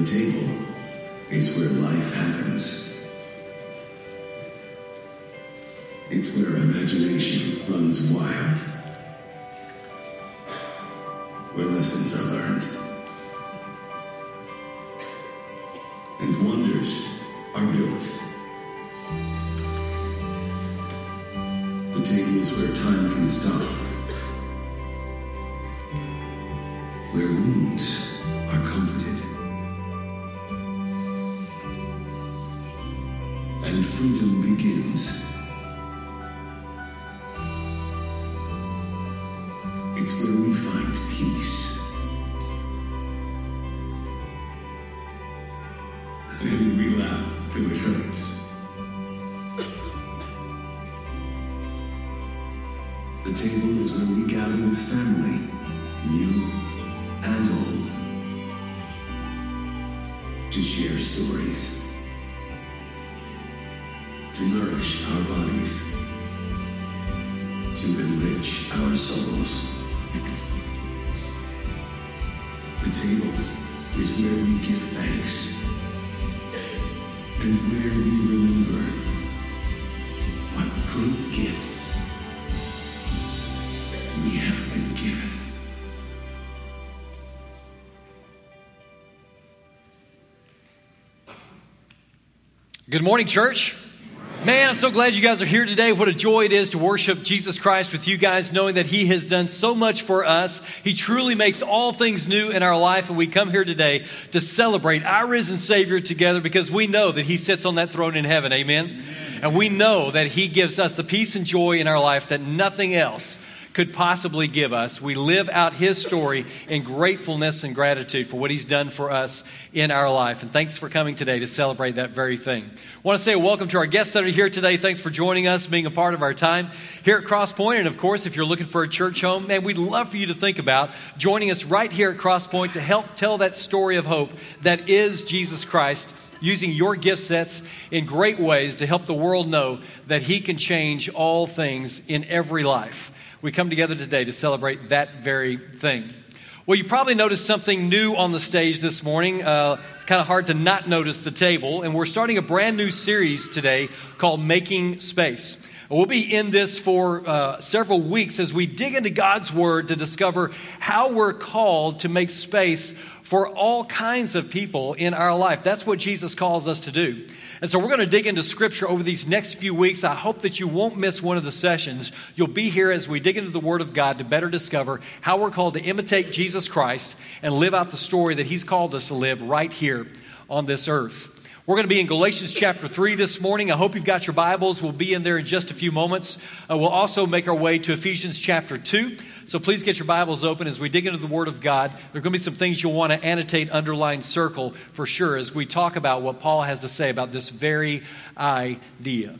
The table is where life happens. It's where imagination runs wild. Where lessons are learned. And wonders are built. The table is where time can stop. Where wounds stories, to nourish our bodies, to enrich our souls. The table is where we give thanks and where we remember what great gifts Good morning, church. Man, I'm so glad you guys are here today. What a joy it is to worship Jesus Christ with you guys, knowing that He has done so much for us. He truly makes all things new in our life, and we come here today to celebrate our risen Savior together because we know that He sits on that throne in heaven. Amen. And we know that He gives us the peace and joy in our life that nothing else could possibly give us. We live out His story in gratefulness and gratitude for what He's done for us in our life. And thanks for coming today to celebrate that very thing. I want to say welcome to our guests that are here today. Thanks for joining us, being a part of our time here at Cross Point. And of course, if you're looking for a church home, man, we'd love for you to think about joining us right here at Cross Point to help tell that story of hope that is Jesus Christ using your gift sets in great ways to help the world know that He can change all things in every life. We come together today to celebrate that very thing. Well, you probably noticed something new on the stage this morning. Uh, it's kind of hard to not notice the table, and we're starting a brand new series today called Making Space. We'll be in this for uh, several weeks as we dig into God's Word to discover how we're called to make space for all kinds of people in our life. That's what Jesus calls us to do. And so we're going to dig into Scripture over these next few weeks. I hope that you won't miss one of the sessions. You'll be here as we dig into the Word of God to better discover how we're called to imitate Jesus Christ and live out the story that He's called us to live right here on this earth. We're going to be in Galatians chapter 3 this morning. I hope you've got your Bibles. We'll be in there in just a few moments. Uh, we'll also make our way to Ephesians chapter 2. So please get your Bibles open as we dig into the Word of God. There are going to be some things you'll want to annotate, underline, circle for sure as we talk about what Paul has to say about this very idea.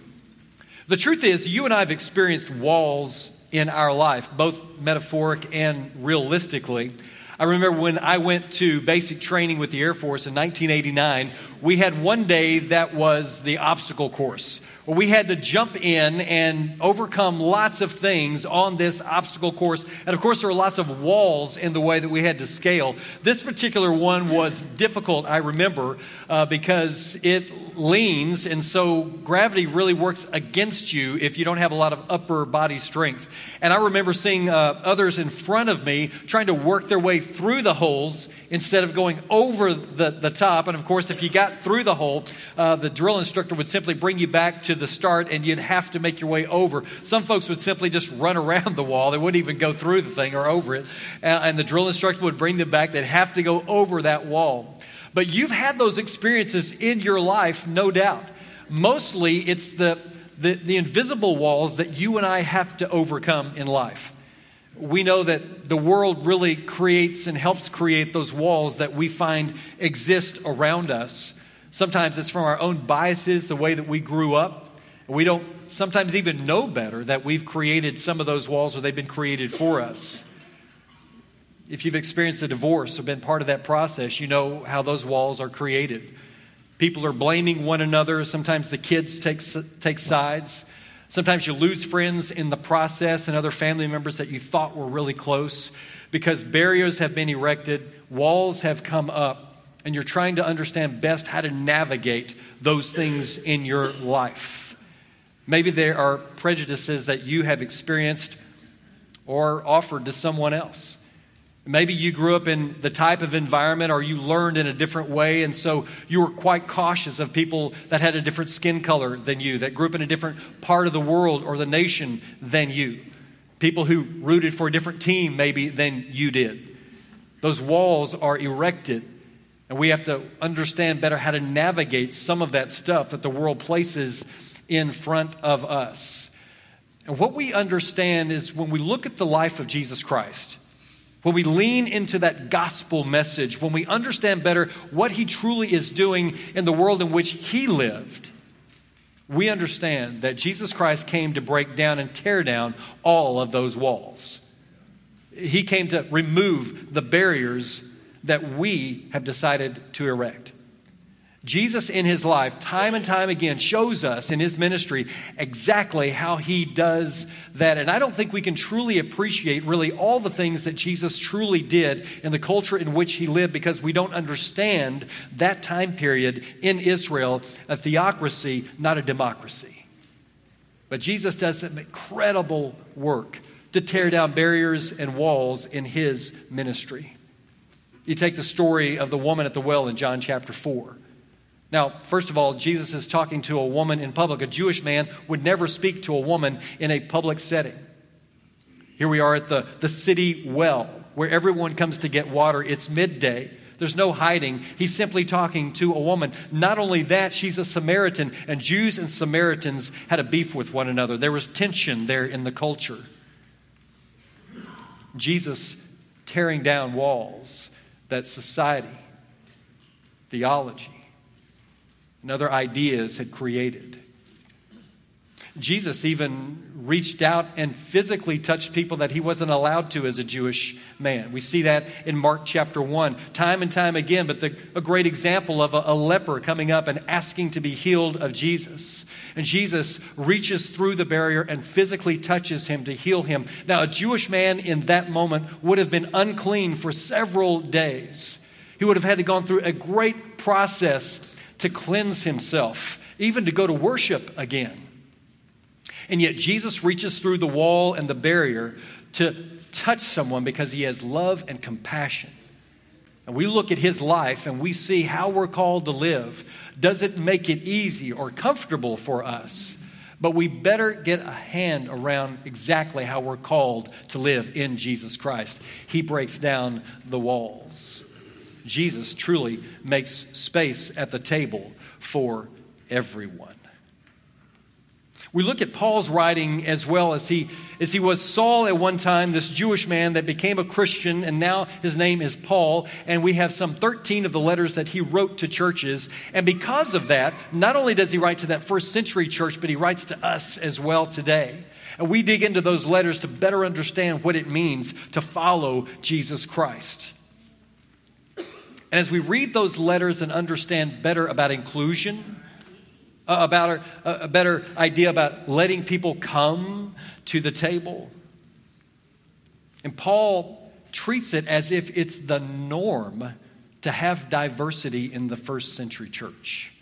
The truth is, you and I have experienced walls in our life, both metaphoric and realistically. I remember when I went to basic training with the Air Force in 1989, we had one day that was the obstacle course we had to jump in and overcome lots of things on this obstacle course. And of course, there were lots of walls in the way that we had to scale. This particular one was difficult, I remember, uh, because it leans, and so gravity really works against you if you don't have a lot of upper body strength. And I remember seeing uh, others in front of me trying to work their way through the holes instead of going over the, the top. And of course, if you got through the hole, uh, the drill instructor would simply bring you back to the start and you'd have to make your way over. Some folks would simply just run around the wall. They wouldn't even go through the thing or over it. and the drill instructor would bring them back. They'd have to go over that wall. But you've had those experiences in your life, no doubt. Mostly it's the, the, the invisible walls that you and I have to overcome in life we know that the world really creates and helps create those walls that we find exist around us. Sometimes it's from our own biases, the way that we grew up. We don't sometimes even know better that we've created some of those walls or they've been created for us. If you've experienced a divorce or been part of that process, you know how those walls are created. People are blaming one another. Sometimes the kids take, take sides. Sometimes you lose friends in the process and other family members that you thought were really close because barriers have been erected, walls have come up, and you're trying to understand best how to navigate those things in your life. Maybe there are prejudices that you have experienced or offered to someone else. Maybe you grew up in the type of environment or you learned in a different way, and so you were quite cautious of people that had a different skin color than you, that grew up in a different part of the world or the nation than you. People who rooted for a different team, maybe, than you did. Those walls are erected, and we have to understand better how to navigate some of that stuff that the world places in front of us. And what we understand is when we look at the life of Jesus Christ, when we lean into that gospel message, when we understand better what he truly is doing in the world in which he lived, we understand that Jesus Christ came to break down and tear down all of those walls. He came to remove the barriers that we have decided to erect. Jesus, in his life, time and time again, shows us in his ministry exactly how he does that. And I don't think we can truly appreciate really all the things that Jesus truly did in the culture in which he lived because we don't understand that time period in Israel, a theocracy, not a democracy. But Jesus does some incredible work to tear down barriers and walls in his ministry. You take the story of the woman at the well in John chapter 4. Now, first of all, Jesus is talking to a woman in public. A Jewish man would never speak to a woman in a public setting. Here we are at the, the city well, where everyone comes to get water. It's midday. There's no hiding. He's simply talking to a woman. Not only that, she's a Samaritan, and Jews and Samaritans had a beef with one another. There was tension there in the culture. Jesus tearing down walls that society, theology, and other ideas had created. Jesus even reached out and physically touched people that he wasn't allowed to as a Jewish man. We see that in Mark chapter 1, time and time again, but the, a great example of a, a leper coming up and asking to be healed of Jesus. And Jesus reaches through the barrier and physically touches him to heal him. Now, a Jewish man in that moment would have been unclean for several days. He would have had to gone through a great process to cleanse himself, even to go to worship again. And yet, Jesus reaches through the wall and the barrier to touch someone because he has love and compassion. And we look at his life and we see how we're called to live. Does it make it easy or comfortable for us? But we better get a hand around exactly how we're called to live in Jesus Christ. He breaks down the walls. Jesus truly makes space at the table for everyone. We look at Paul's writing as well as he, as he was Saul at one time, this Jewish man that became a Christian, and now his name is Paul. And we have some 13 of the letters that he wrote to churches. And because of that, not only does he write to that first century church, but he writes to us as well today. And we dig into those letters to better understand what it means to follow Jesus Christ. And as we read those letters and understand better about inclusion, uh, about a, a better idea about letting people come to the table, and Paul treats it as if it's the norm to have diversity in the first century church.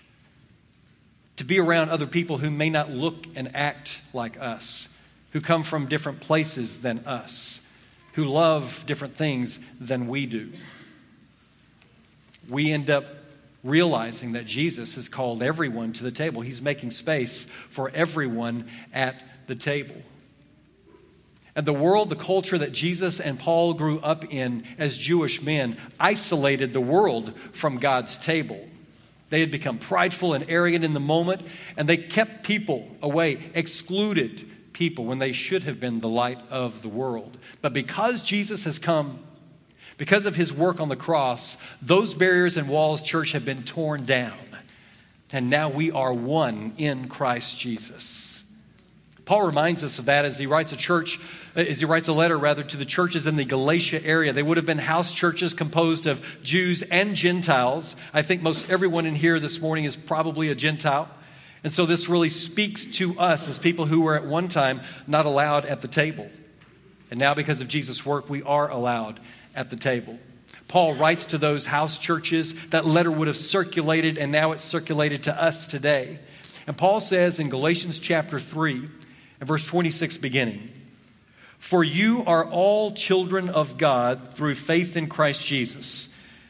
To be around other people who may not look and act like us, who come from different places than us, who love different things than we do we end up realizing that Jesus has called everyone to the table. He's making space for everyone at the table. And the world, the culture that Jesus and Paul grew up in as Jewish men, isolated the world from God's table. They had become prideful and arrogant in the moment, and they kept people away, excluded people when they should have been the light of the world. But because Jesus has come, because of his work on the cross, those barriers and walls, church, have been torn down. And now we are one in Christ Jesus. Paul reminds us of that as he writes a church, uh, as he writes a letter rather to the churches in the Galatia area. They would have been house churches composed of Jews and Gentiles. I think most everyone in here this morning is probably a Gentile. And so this really speaks to us as people who were at one time not allowed at the table. And now, because of Jesus' work, we are allowed at the table. Paul writes to those house churches. That letter would have circulated, and now it's circulated to us today. And Paul says in Galatians chapter 3, and verse 26 beginning, For you are all children of God through faith in Christ Jesus.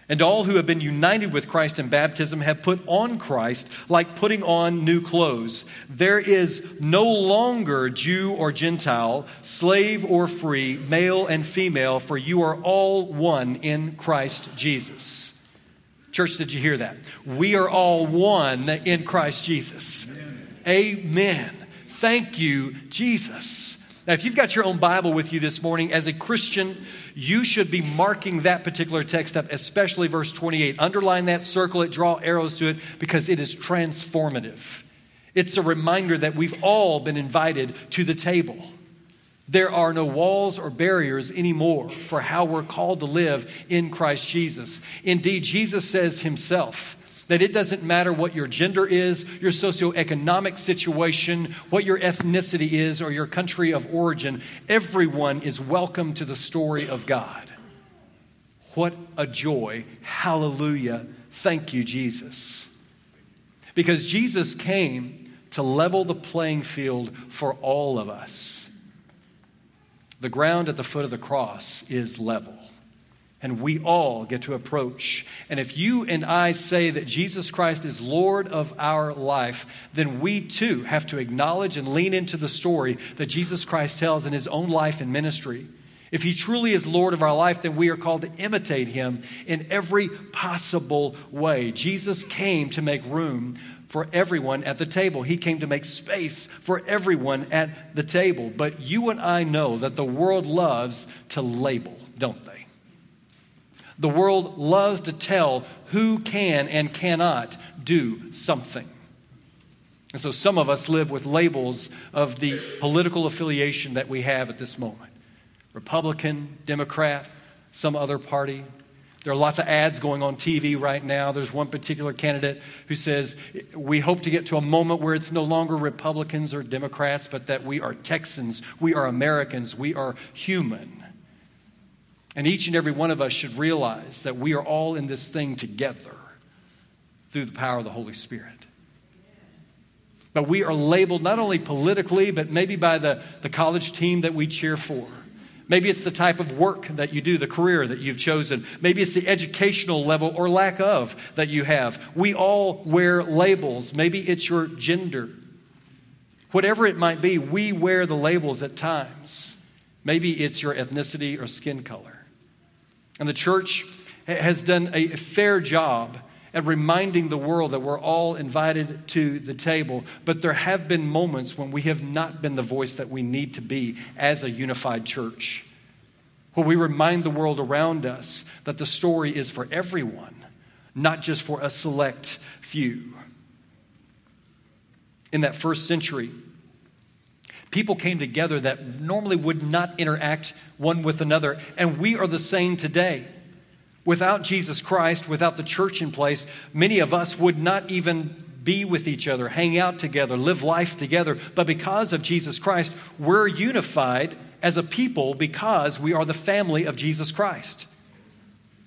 And all who have been united with Christ in baptism have put on Christ like putting on new clothes. There is no longer Jew or Gentile, slave or free, male and female, for you are all one in Christ Jesus. Church, did you hear that? We are all one in Christ Jesus. Amen. Amen. Thank you, Jesus. Now, if you've got your own Bible with you this morning, as a Christian, you should be marking that particular text up, especially verse 28. Underline that, circle it, draw arrows to it, because it is transformative. It's a reminder that we've all been invited to the table. There are no walls or barriers anymore for how we're called to live in Christ Jesus. Indeed, Jesus says himself, that it doesn't matter what your gender is, your socioeconomic situation, what your ethnicity is, or your country of origin. Everyone is welcome to the story of God. What a joy. Hallelujah. Thank you, Jesus. Because Jesus came to level the playing field for all of us. The ground at the foot of the cross is level and we all get to approach. And if you and I say that Jesus Christ is Lord of our life, then we too have to acknowledge and lean into the story that Jesus Christ tells in his own life and ministry. If he truly is Lord of our life, then we are called to imitate him in every possible way. Jesus came to make room for everyone at the table. He came to make space for everyone at the table. But you and I know that the world loves to label, don't they? The world loves to tell who can and cannot do something. And so some of us live with labels of the political affiliation that we have at this moment Republican, Democrat, some other party. There are lots of ads going on TV right now. There's one particular candidate who says, We hope to get to a moment where it's no longer Republicans or Democrats, but that we are Texans, we are Americans, we are human. And each and every one of us should realize that we are all in this thing together through the power of the Holy Spirit. But we are labeled not only politically, but maybe by the, the college team that we cheer for. Maybe it's the type of work that you do, the career that you've chosen. Maybe it's the educational level or lack of that you have. We all wear labels. Maybe it's your gender. Whatever it might be, we wear the labels at times. Maybe it's your ethnicity or skin color. And the church has done a fair job at reminding the world that we're all invited to the table. But there have been moments when we have not been the voice that we need to be as a unified church. Where we remind the world around us that the story is for everyone, not just for a select few. In that first century, People came together that normally would not interact one with another, and we are the same today. Without Jesus Christ, without the church in place, many of us would not even be with each other, hang out together, live life together. But because of Jesus Christ, we're unified as a people because we are the family of Jesus Christ.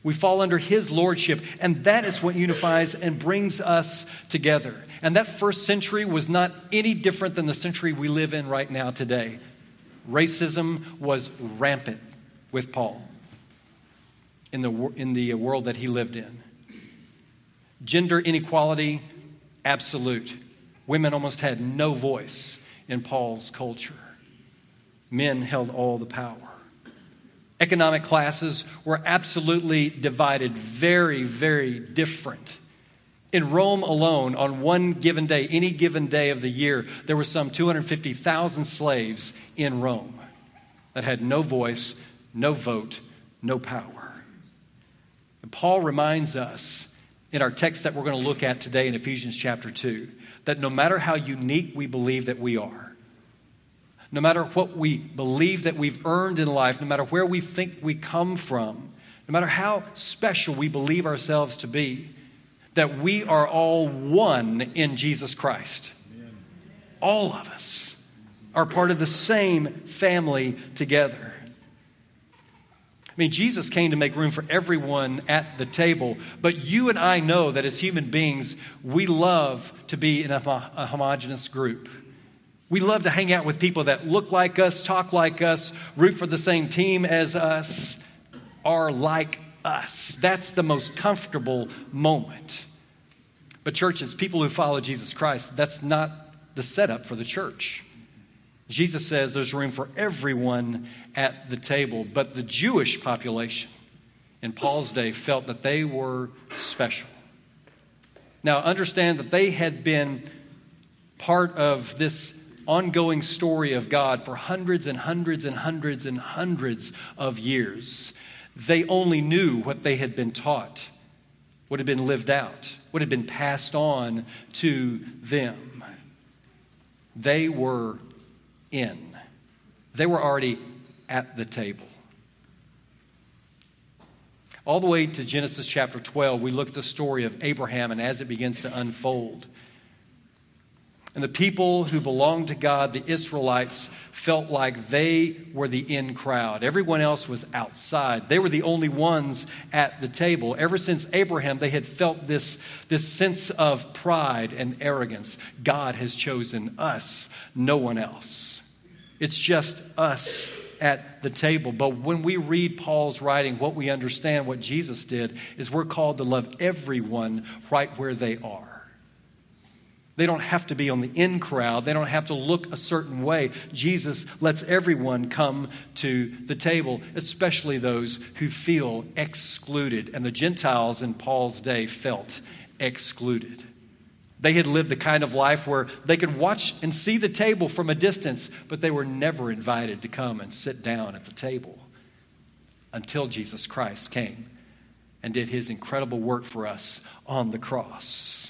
We fall under His lordship, and that is what unifies and brings us together. And that first century was not any different than the century we live in right now today. Racism was rampant with Paul in the, in the world that he lived in. Gender inequality, absolute. Women almost had no voice in Paul's culture. Men held all the power. Economic classes were absolutely divided, very, very different. In Rome alone, on one given day, any given day of the year, there were some 250,000 slaves in Rome that had no voice, no vote, no power. And Paul reminds us in our text that we're going to look at today in Ephesians chapter 2 that no matter how unique we believe that we are, no matter what we believe that we've earned in life, no matter where we think we come from, no matter how special we believe ourselves to be, that we are all one in Jesus Christ. All of us are part of the same family together. I mean, Jesus came to make room for everyone at the table, but you and I know that as human beings, we love to be in a, a homogenous group. We love to hang out with people that look like us, talk like us, root for the same team as us, are like us. That's the most comfortable moment. But, churches, people who follow Jesus Christ, that's not the setup for the church. Jesus says there's room for everyone at the table, but the Jewish population in Paul's day felt that they were special. Now, understand that they had been part of this ongoing story of God for hundreds and hundreds and hundreds and hundreds of years. They only knew what they had been taught, what had been lived out, what had been passed on to them. They were in, they were already at the table. All the way to Genesis chapter 12, we look at the story of Abraham and as it begins to unfold. And the people who belonged to God, the Israelites, felt like they were the in crowd. Everyone else was outside. They were the only ones at the table. Ever since Abraham, they had felt this, this sense of pride and arrogance. God has chosen us, no one else. It's just us at the table. But when we read Paul's writing, what we understand, what Jesus did, is we're called to love everyone right where they are. They don't have to be on the in crowd. They don't have to look a certain way. Jesus lets everyone come to the table, especially those who feel excluded. And the Gentiles in Paul's day felt excluded. They had lived the kind of life where they could watch and see the table from a distance, but they were never invited to come and sit down at the table until Jesus Christ came and did his incredible work for us on the cross.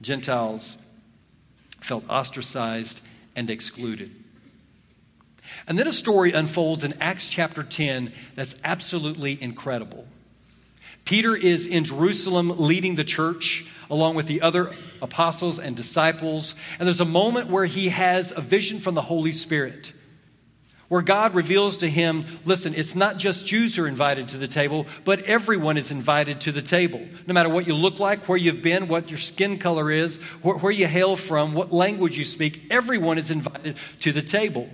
Gentiles felt ostracized and excluded. And then a story unfolds in Acts chapter 10 that's absolutely incredible. Peter is in Jerusalem leading the church along with the other apostles and disciples. And there's a moment where he has a vision from the Holy Spirit where God reveals to him listen, it's not just Jews who are invited to the table, but everyone is invited to the table. No matter what you look like, where you've been, what your skin color is, where, where you hail from, what language you speak, everyone is invited to the table.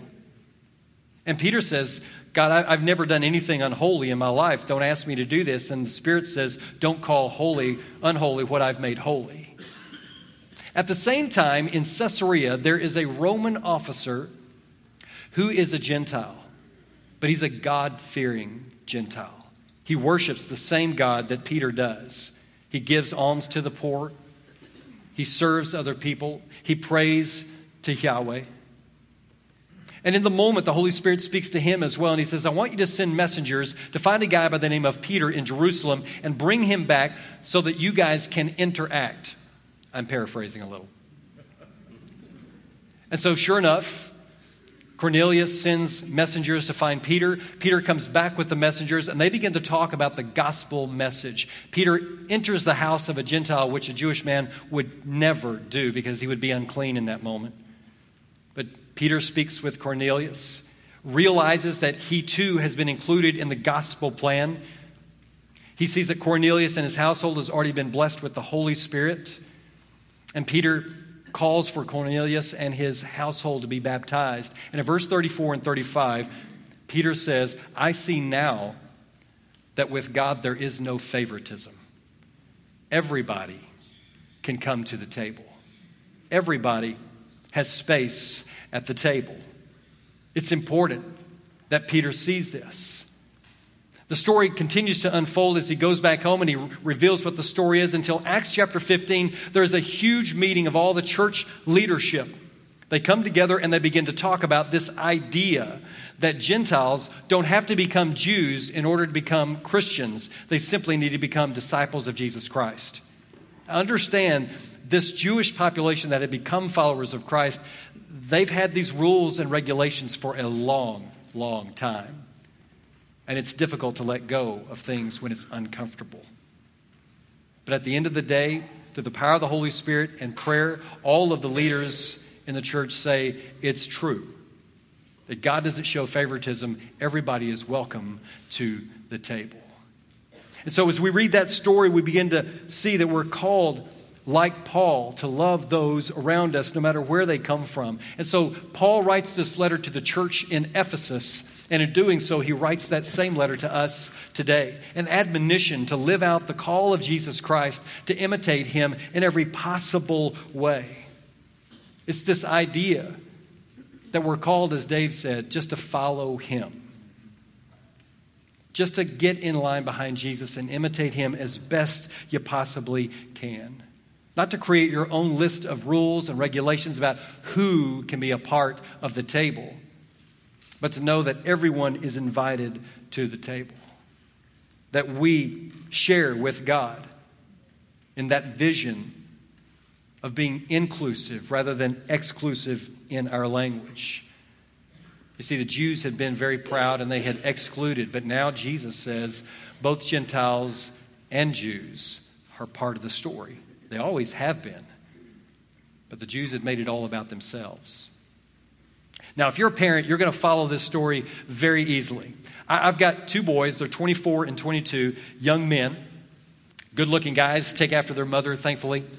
And Peter says, God, I, have never done anything unholy in my life. Don't ask me to do this. And the Spirit says, Don't call holy, unholy what I've made holy. At the same time, in Caesarea, there is a Roman officer who is a Gentile, but he's a God fearing Gentile. He worships the same God that Peter does. He gives alms to the poor, he serves other people, he prays to Yahweh. And in the moment, the Holy Spirit speaks to him as well, and he says, I want you to send messengers to find a guy by the name of Peter in Jerusalem and bring him back so that you guys can interact. I'm paraphrasing a little. And so, sure enough, Cornelius sends messengers to find Peter. Peter comes back with the messengers, and they begin to talk about the gospel message. Peter enters the house of a Gentile, which a Jewish man would never do because he would be unclean in that moment. But Peter speaks with Cornelius, realizes that he too has been included in the gospel plan. He sees that Cornelius and his household has already been blessed with the Holy Spirit. And Peter calls for Cornelius and his household to be baptized. And in verse 34 and 35, Peter says, I see now that with God there is no favoritism. Everybody can come to the table, everybody has space at the table. It's important that Peter sees this. The story continues to unfold as he goes back home and he reveals what the story is until Acts chapter 15. There's a huge meeting of all the church leadership. They come together and they begin to talk about this idea that Gentiles don't have to become Jews in order to become Christians. They simply need to become disciples of Jesus Christ. Understand this Jewish population that had become followers of Christ, they've had these rules and regulations for a long, long time. And it's difficult to let go of things when it's uncomfortable. But at the end of the day, through the power of the Holy Spirit and prayer, all of the leaders in the church say it's true. that God doesn't show favoritism, everybody is welcome to the table. And so, as we read that story, we begin to see that we're called, like Paul, to love those around us no matter where they come from. And so, Paul writes this letter to the church in Ephesus. And in doing so, he writes that same letter to us today an admonition to live out the call of Jesus Christ, to imitate him in every possible way. It's this idea that we're called, as Dave said, just to follow him. Just to get in line behind Jesus and imitate him as best you possibly can. Not to create your own list of rules and regulations about who can be a part of the table, but to know that everyone is invited to the table. That we share with God in that vision of being inclusive rather than exclusive in our language. You see, the Jews had been very proud and they had excluded, but now Jesus says both Gentiles and Jews are part of the story. They always have been. But the Jews had made it all about themselves. Now, if you're a parent, you're going to follow this story very easily. I've got two boys, they're 24 and 22, young men, good looking guys, take after their mother, thankfully.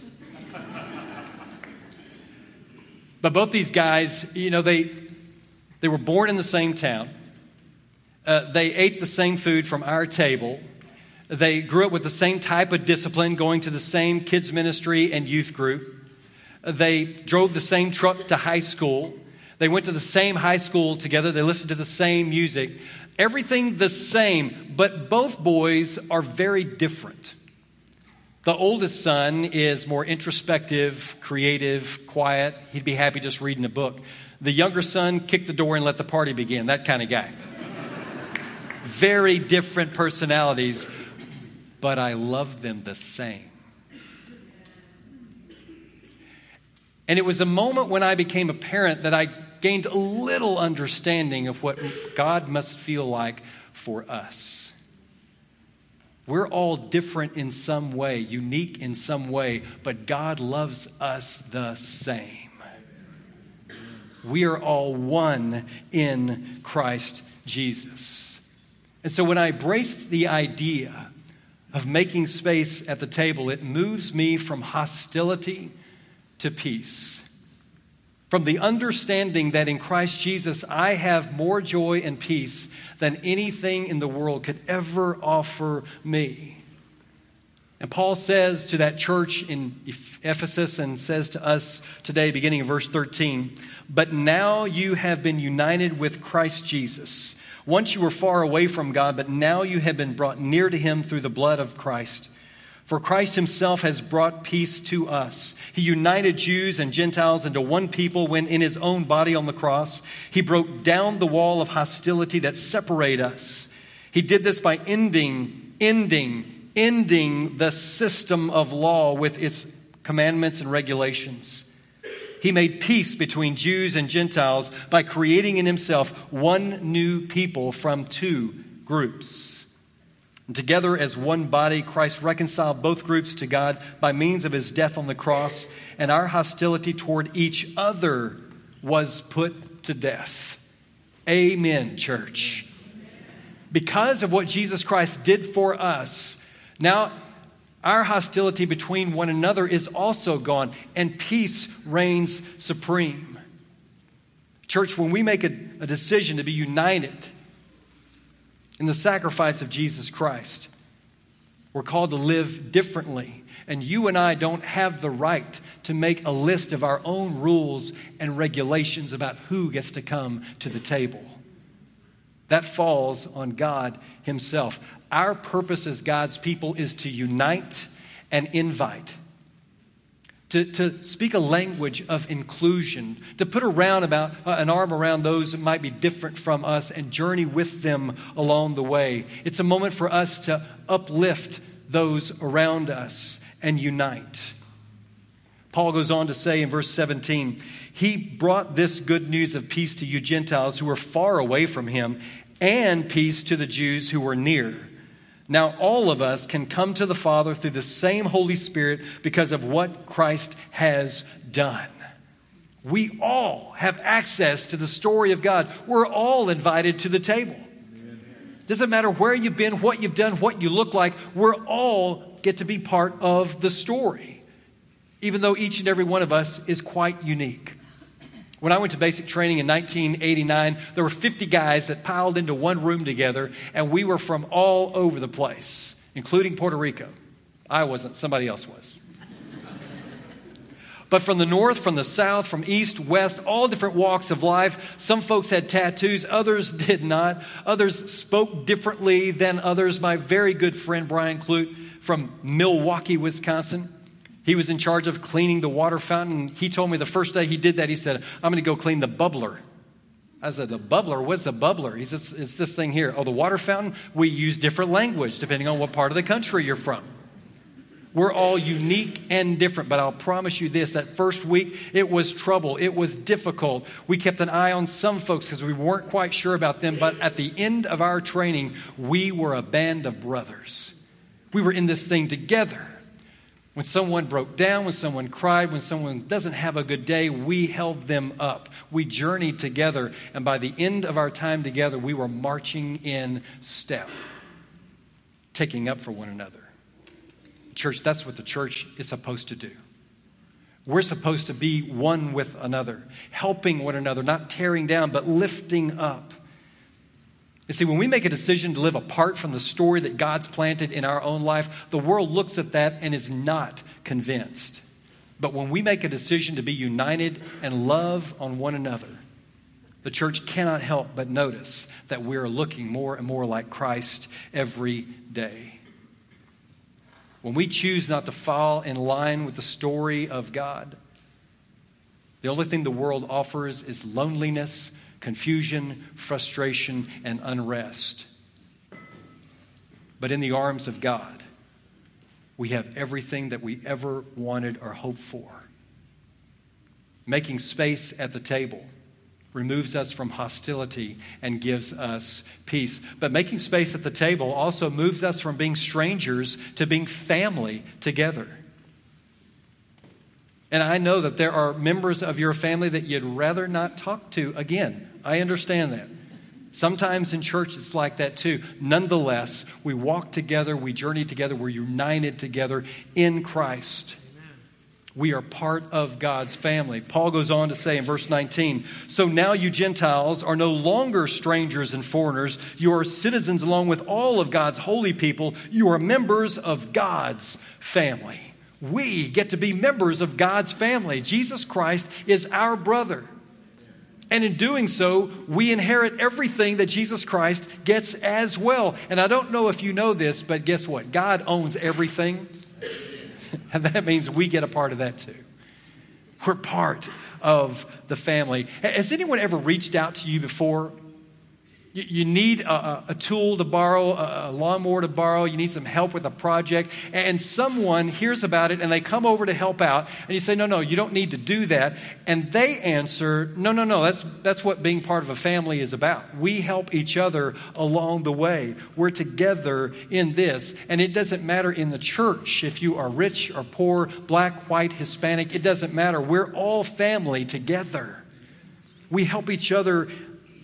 But both these guys, you know, they, they were born in the same town. Uh, they ate the same food from our table. They grew up with the same type of discipline, going to the same kids' ministry and youth group. They drove the same truck to high school. They went to the same high school together. They listened to the same music. Everything the same, but both boys are very different. The oldest son is more introspective, creative, quiet. He'd be happy just reading a book. The younger son kicked the door and let the party begin, that kind of guy. Very different personalities, but I love them the same. And it was a moment when I became a parent that I gained a little understanding of what God must feel like for us. We're all different in some way, unique in some way, but God loves us the same. We are all one in Christ Jesus. And so when I embrace the idea of making space at the table, it moves me from hostility to peace from the understanding that in Christ Jesus I have more joy and peace than anything in the world could ever offer me. And Paul says to that church in Ephesus and says to us today, beginning in verse 13, But now you have been united with Christ Jesus. Once you were far away from God, but now you have been brought near to him through the blood of Christ. For Christ himself has brought peace to us. He united Jews and Gentiles into one people when in his own body on the cross, he broke down the wall of hostility that separate us. He did this by ending, ending, ending the system of law with its commandments and regulations. He made peace between Jews and Gentiles by creating in himself one new people from two groups. And together as one body, Christ reconciled both groups to God by means of his death on the cross, and our hostility toward each other was put to death. Amen, church. Because of what Jesus Christ did for us, now our hostility between one another is also gone, and peace reigns supreme. Church, when we make a, a decision to be united, in the sacrifice of Jesus Christ. We're called to live differently. And you and I don't have the right to make a list of our own rules and regulations about who gets to come to the table. That falls on God Himself. Our purpose as God's people is to unite and invite to, to speak a language of inclusion, to put around about, uh, an arm around those that might be different from us and journey with them along the way. It's a moment for us to uplift those around us and unite. Paul goes on to say in verse 17, He brought this good news of peace to you Gentiles who were far away from Him, and peace to the Jews who were near. Now, all of us can come to the Father through the same Holy Spirit because of what Christ has done. We all have access to the story of God. We're all invited to the table. Doesn't matter where you've been, what you've done, what you look like, we're all get to be part of the story, even though each and every one of us is quite unique. When I went to basic training in 1989, there were 50 guys that piled into one room together, and we were from all over the place, including Puerto Rico. I wasn't, somebody else was. But from the north, from the south, from east, west, all different walks of life. Some folks had tattoos, others did not. Others spoke differently than others. My very good friend Brian Clute from Milwaukee, Wisconsin, he was in charge of cleaning the water fountain. He told me the first day he did that, he said, I'm going to go clean the bubbler. I said, The bubbler? What's the bubbler? He says, It's this thing here. Oh, the water fountain? We use different language depending on what part of the country you're from. We're all unique and different, but I'll promise you this that first week, it was trouble. It was difficult. We kept an eye on some folks because we weren't quite sure about them, but at the end of our training, we were a band of brothers. We were in this thing together. When someone broke down, when someone cried, when someone doesn't have a good day, we held them up. We journeyed together, and by the end of our time together, we were marching in step, taking up for one another. Church, that's what the church is supposed to do. We're supposed to be one with another, helping one another, not tearing down, but lifting up. You see, when we make a decision to live apart from the story that God's planted in our own life, the world looks at that and is not convinced. But when we make a decision to be united and love on one another, the church cannot help but notice that we are looking more and more like Christ every day. When we choose not to fall in line with the story of God, the only thing the world offers is loneliness confusion, frustration, and unrest. But in the arms of God, we have everything that we ever wanted or hoped for. Making space at the table removes us from hostility and gives us peace. But making space at the table also moves us from being strangers to being family together. And I know that there are members of your family that you'd rather not talk to again. I understand that. Sometimes in church it's like that too. Nonetheless, we walk together, we journey together, we're united together in Christ. We are part of God's family. Paul goes on to say in verse 19 So now you Gentiles are no longer strangers and foreigners. You are citizens along with all of God's holy people. You are members of God's family. We get to be members of God's family. Jesus Christ is our brother. And in doing so, we inherit everything that Jesus Christ gets as well. And I don't know if you know this, but guess what? God owns everything. and that means we get a part of that too. We're part of the family. Has anyone ever reached out to you before you need a, a, tool to borrow, a lawnmower to borrow, you need some help with a project, and someone hears about it and they come over to help out, and you say, No, no, you don't need to do that. And they answer, No, no, no, that's, that's what being part of a family is about. We help each other along the way. We're together in this. And it doesn't matter in the church if you are rich or poor, black, white, Hispanic, it doesn't matter. We're all family together. We help each other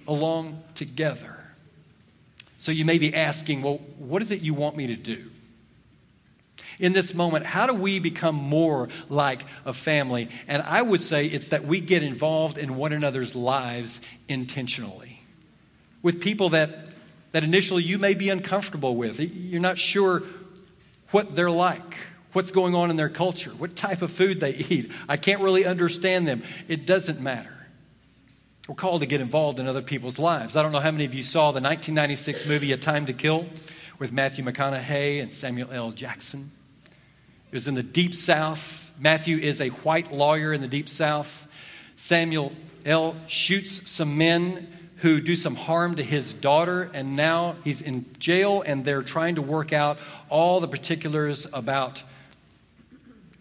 along together. So you may be asking, well, what is it you want me to do? In this moment, how do we become more like a family? And I would say it's that we get involved in one another's lives intentionally with people that, that initially you may be uncomfortable with. You're not sure what they're like, what's going on in their culture, what type of food they eat. I can't really understand them. It doesn't matter. We're called to get involved in other people's lives. I don't know how many of you saw the 1996 movie A Time to Kill with Matthew McConaughey and Samuel L. Jackson. It was in the Deep South. Matthew is a white lawyer in the Deep South. Samuel L. shoots some men who do some harm to his daughter, and now he's in jail, and they're trying to work out all the particulars about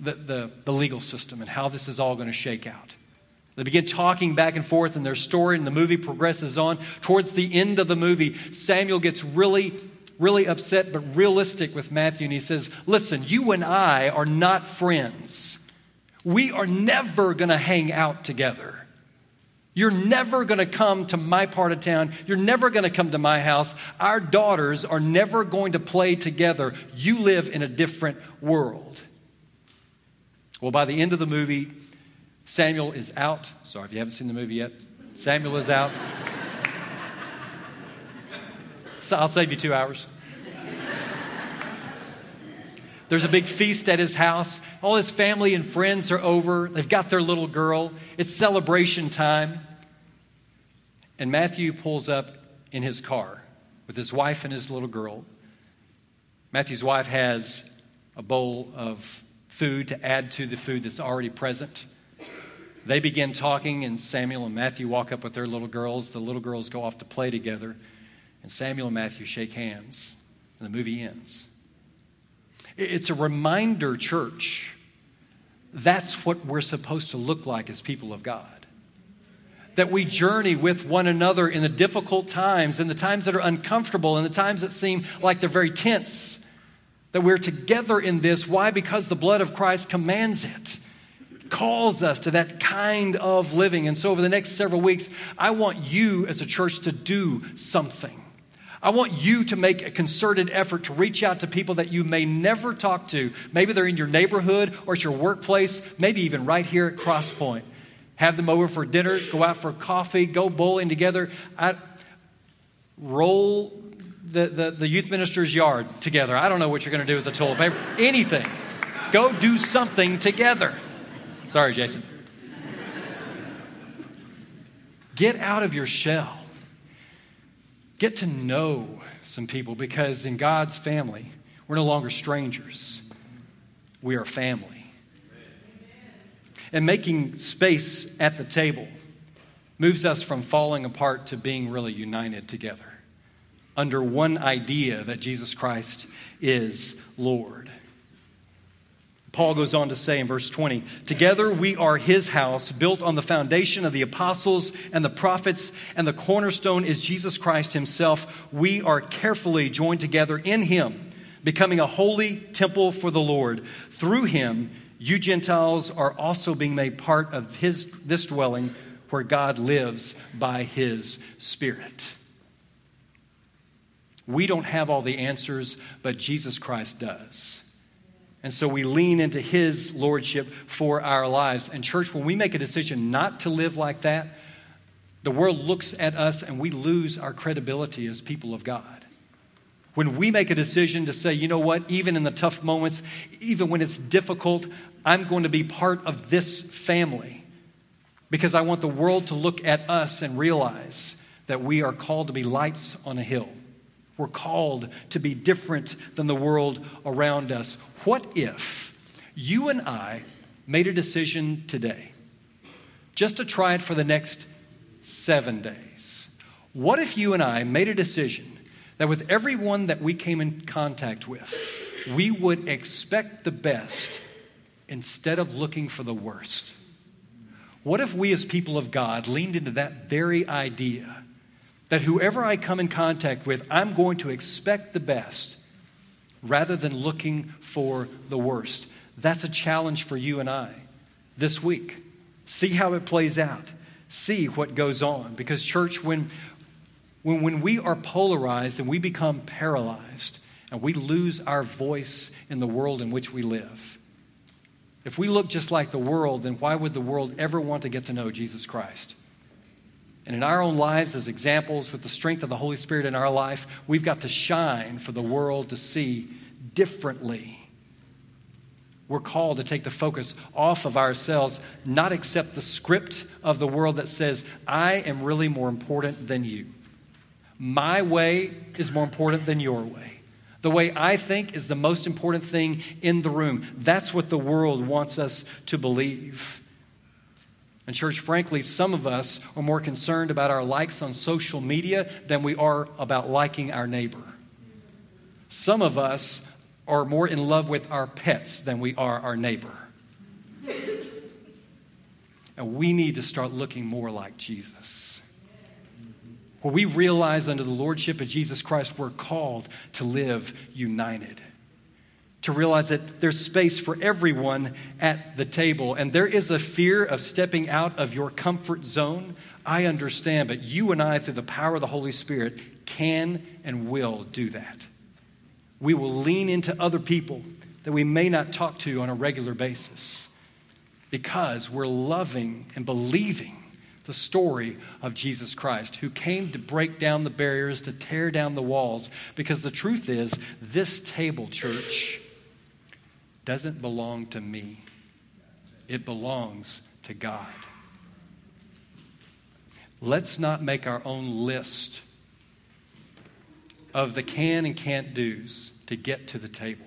the, the, the legal system and how this is all going to shake out. They begin talking back and forth in their story, and the movie progresses on. Towards the end of the movie, Samuel gets really, really upset, but realistic with Matthew, and he says, Listen, you and I are not friends. We are never going to hang out together. You're never going to come to my part of town. You're never going to come to my house. Our daughters are never going to play together. You live in a different world. Well, by the end of the movie, Samuel is out. Sorry if you haven't seen the movie yet. Samuel is out. So I'll save you two hours. There's a big feast at his house. All his family and friends are over. They've got their little girl. It's celebration time. And Matthew pulls up in his car with his wife and his little girl. Matthew's wife has a bowl of food to add to the food that's already present. They begin talking, and Samuel and Matthew walk up with their little girls. The little girls go off to play together, and Samuel and Matthew shake hands, and the movie ends. It's a reminder, church, that's what we're supposed to look like as people of God. That we journey with one another in the difficult times, in the times that are uncomfortable, in the times that seem like they're very tense. That we're together in this. Why? Because the blood of Christ commands it, calls us to that kind of living. And so, over the next several weeks, I want you as a church to do something I want you to make a concerted effort to reach out to people that you may never talk to. Maybe they're in your neighborhood or at your workplace, maybe even right here at Crosspoint. Have them over for dinner, go out for coffee, go bowling together. I, roll the, the, the youth minister's yard together. I don't know what you're going to do with the toilet paper. Anything. Go do something together. Sorry, Jason. Get out of your shell. Get to know some people because in God's family, we're no longer strangers, we are family. And making space at the table moves us from falling apart to being really united together under one idea that Jesus Christ is Lord. Paul goes on to say in verse 20, Together we are his house, built on the foundation of the apostles and the prophets, and the cornerstone is Jesus Christ himself. We are carefully joined together in him, becoming a holy temple for the Lord. Through him, you Gentiles are also being made part of his, this dwelling where God lives by his Spirit. We don't have all the answers, but Jesus Christ does. And so we lean into His lordship for our lives. And, church, when we make a decision not to live like that, the world looks at us and we lose our credibility as people of God. When we make a decision to say, you know what, even in the tough moments, even when it's difficult, I'm going to be part of this family because I want the world to look at us and realize that we are called to be lights on a hill. We're called to be different than the world around us. What if you and I made a decision today just to try it for the next seven days? What if you and I made a decision that with everyone that we came in contact with, we would expect the best instead of looking for the worst? What if we, as people of God, leaned into that very idea that whoever I come in contact with, I'm going to expect the best rather than looking for the worst. That's a challenge for you and I this week. See how it plays out. See what goes on. Because, church, when, when, when we are polarized and we become paralyzed and we lose our voice in the world in which we live, if we look just like the world, then why would the world ever want to get to know Jesus Christ? And in our own lives, as examples, with the strength of the Holy Spirit in our life, we've got to shine for the world to see differently. We're called to take the focus off of ourselves, not accept the script of the world that says, I am really more important than you. My way is more important than your way. The way I think is the most important thing in the room. That's what the world wants us to believe. And, church, frankly, some of us are more concerned about our likes on social media than we are about liking our neighbor. Some of us are more in love with our pets than we are our neighbor. And we need to start looking more like Jesus. Where we realize under the Lordship of Jesus Christ, we're called to live united. To realize that there's space for everyone at the table. And there is a fear of stepping out of your comfort zone. I understand, but you and I, through the power of the Holy Spirit, can and will do that. We will lean into other people that we may not talk to on a regular basis because we're loving and believing the story of Jesus Christ, who came to break down the barriers, to tear down the walls. Because the truth is, this table, church, doesn't belong to me, it belongs to God. Let's not make our own list of the can and can't do's to get to the table.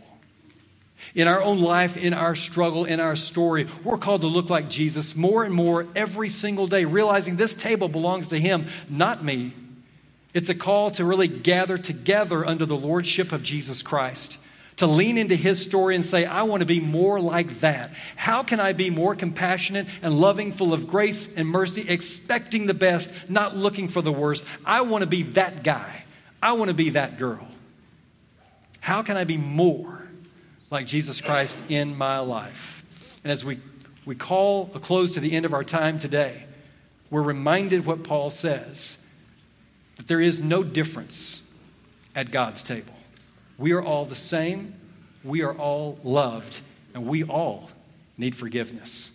In our own life, in our struggle, in our story, we're called to look like Jesus more and more every single day, realizing this table belongs to Him, not me. It's a call to really gather together under the lordship of Jesus Christ, to lean into His story and say, I want to be more like that. How can I be more compassionate and loving, full of grace and mercy, expecting the best, not looking for the worst? I want to be that guy. I want to be that girl. How can I be more? like Jesus Christ in my life. And as we, we call a close to the end of our time today, we're reminded what Paul says that there is no difference at God's table. We are all the same, we are all loved, and we all need forgiveness.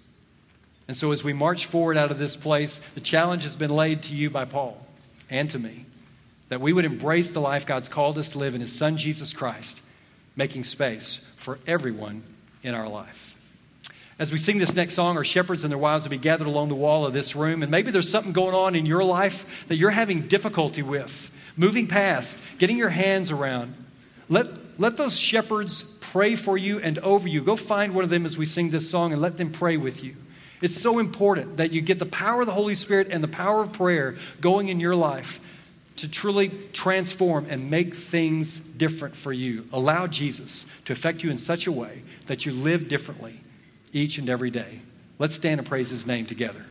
And so, as we march forward out of this place, the challenge has been laid to you by Paul and to me that we would embrace the life God's called us to live in His Son, Jesus Christ, making space for everyone in our life. As we sing this next song, our shepherds and their wives will be gathered along the wall of this room. And maybe there's something going on in your life that you're having difficulty with, moving past, getting your hands around. Let, let those shepherds pray for you and over you. Go find one of them as we sing this song and let them pray with you. It's so important that you get the power of the Holy Spirit and the power of prayer going in your life to truly transform and make things different for you. Allow Jesus to affect you in such a way that you live differently each and every day. Let's stand and praise his name together.